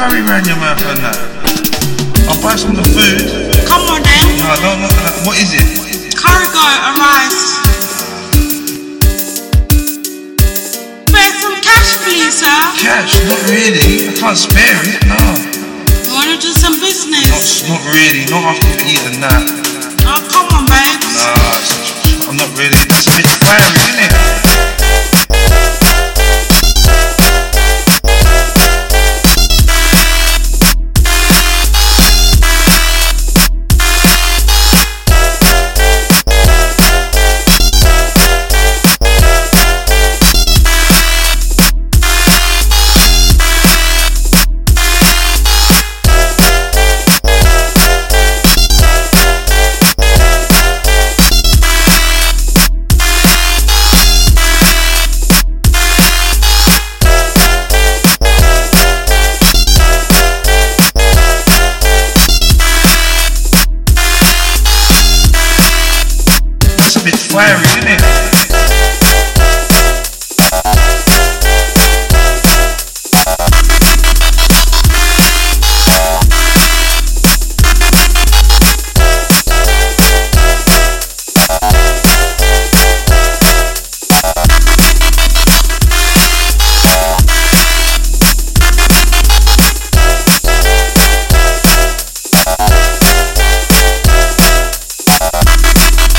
curry around your mouth and that. I'll buy some of the food. Come on then. No, no, no, no. What is it? Curry goat and rice. Spare some cash, please, sir. Cash? Not really. I can't spare it. No. Wanna do some business? not really. Not after you've eaten that. Oh, come on, babes. Nah, I'm not really. That's a bit fiery, isn't it?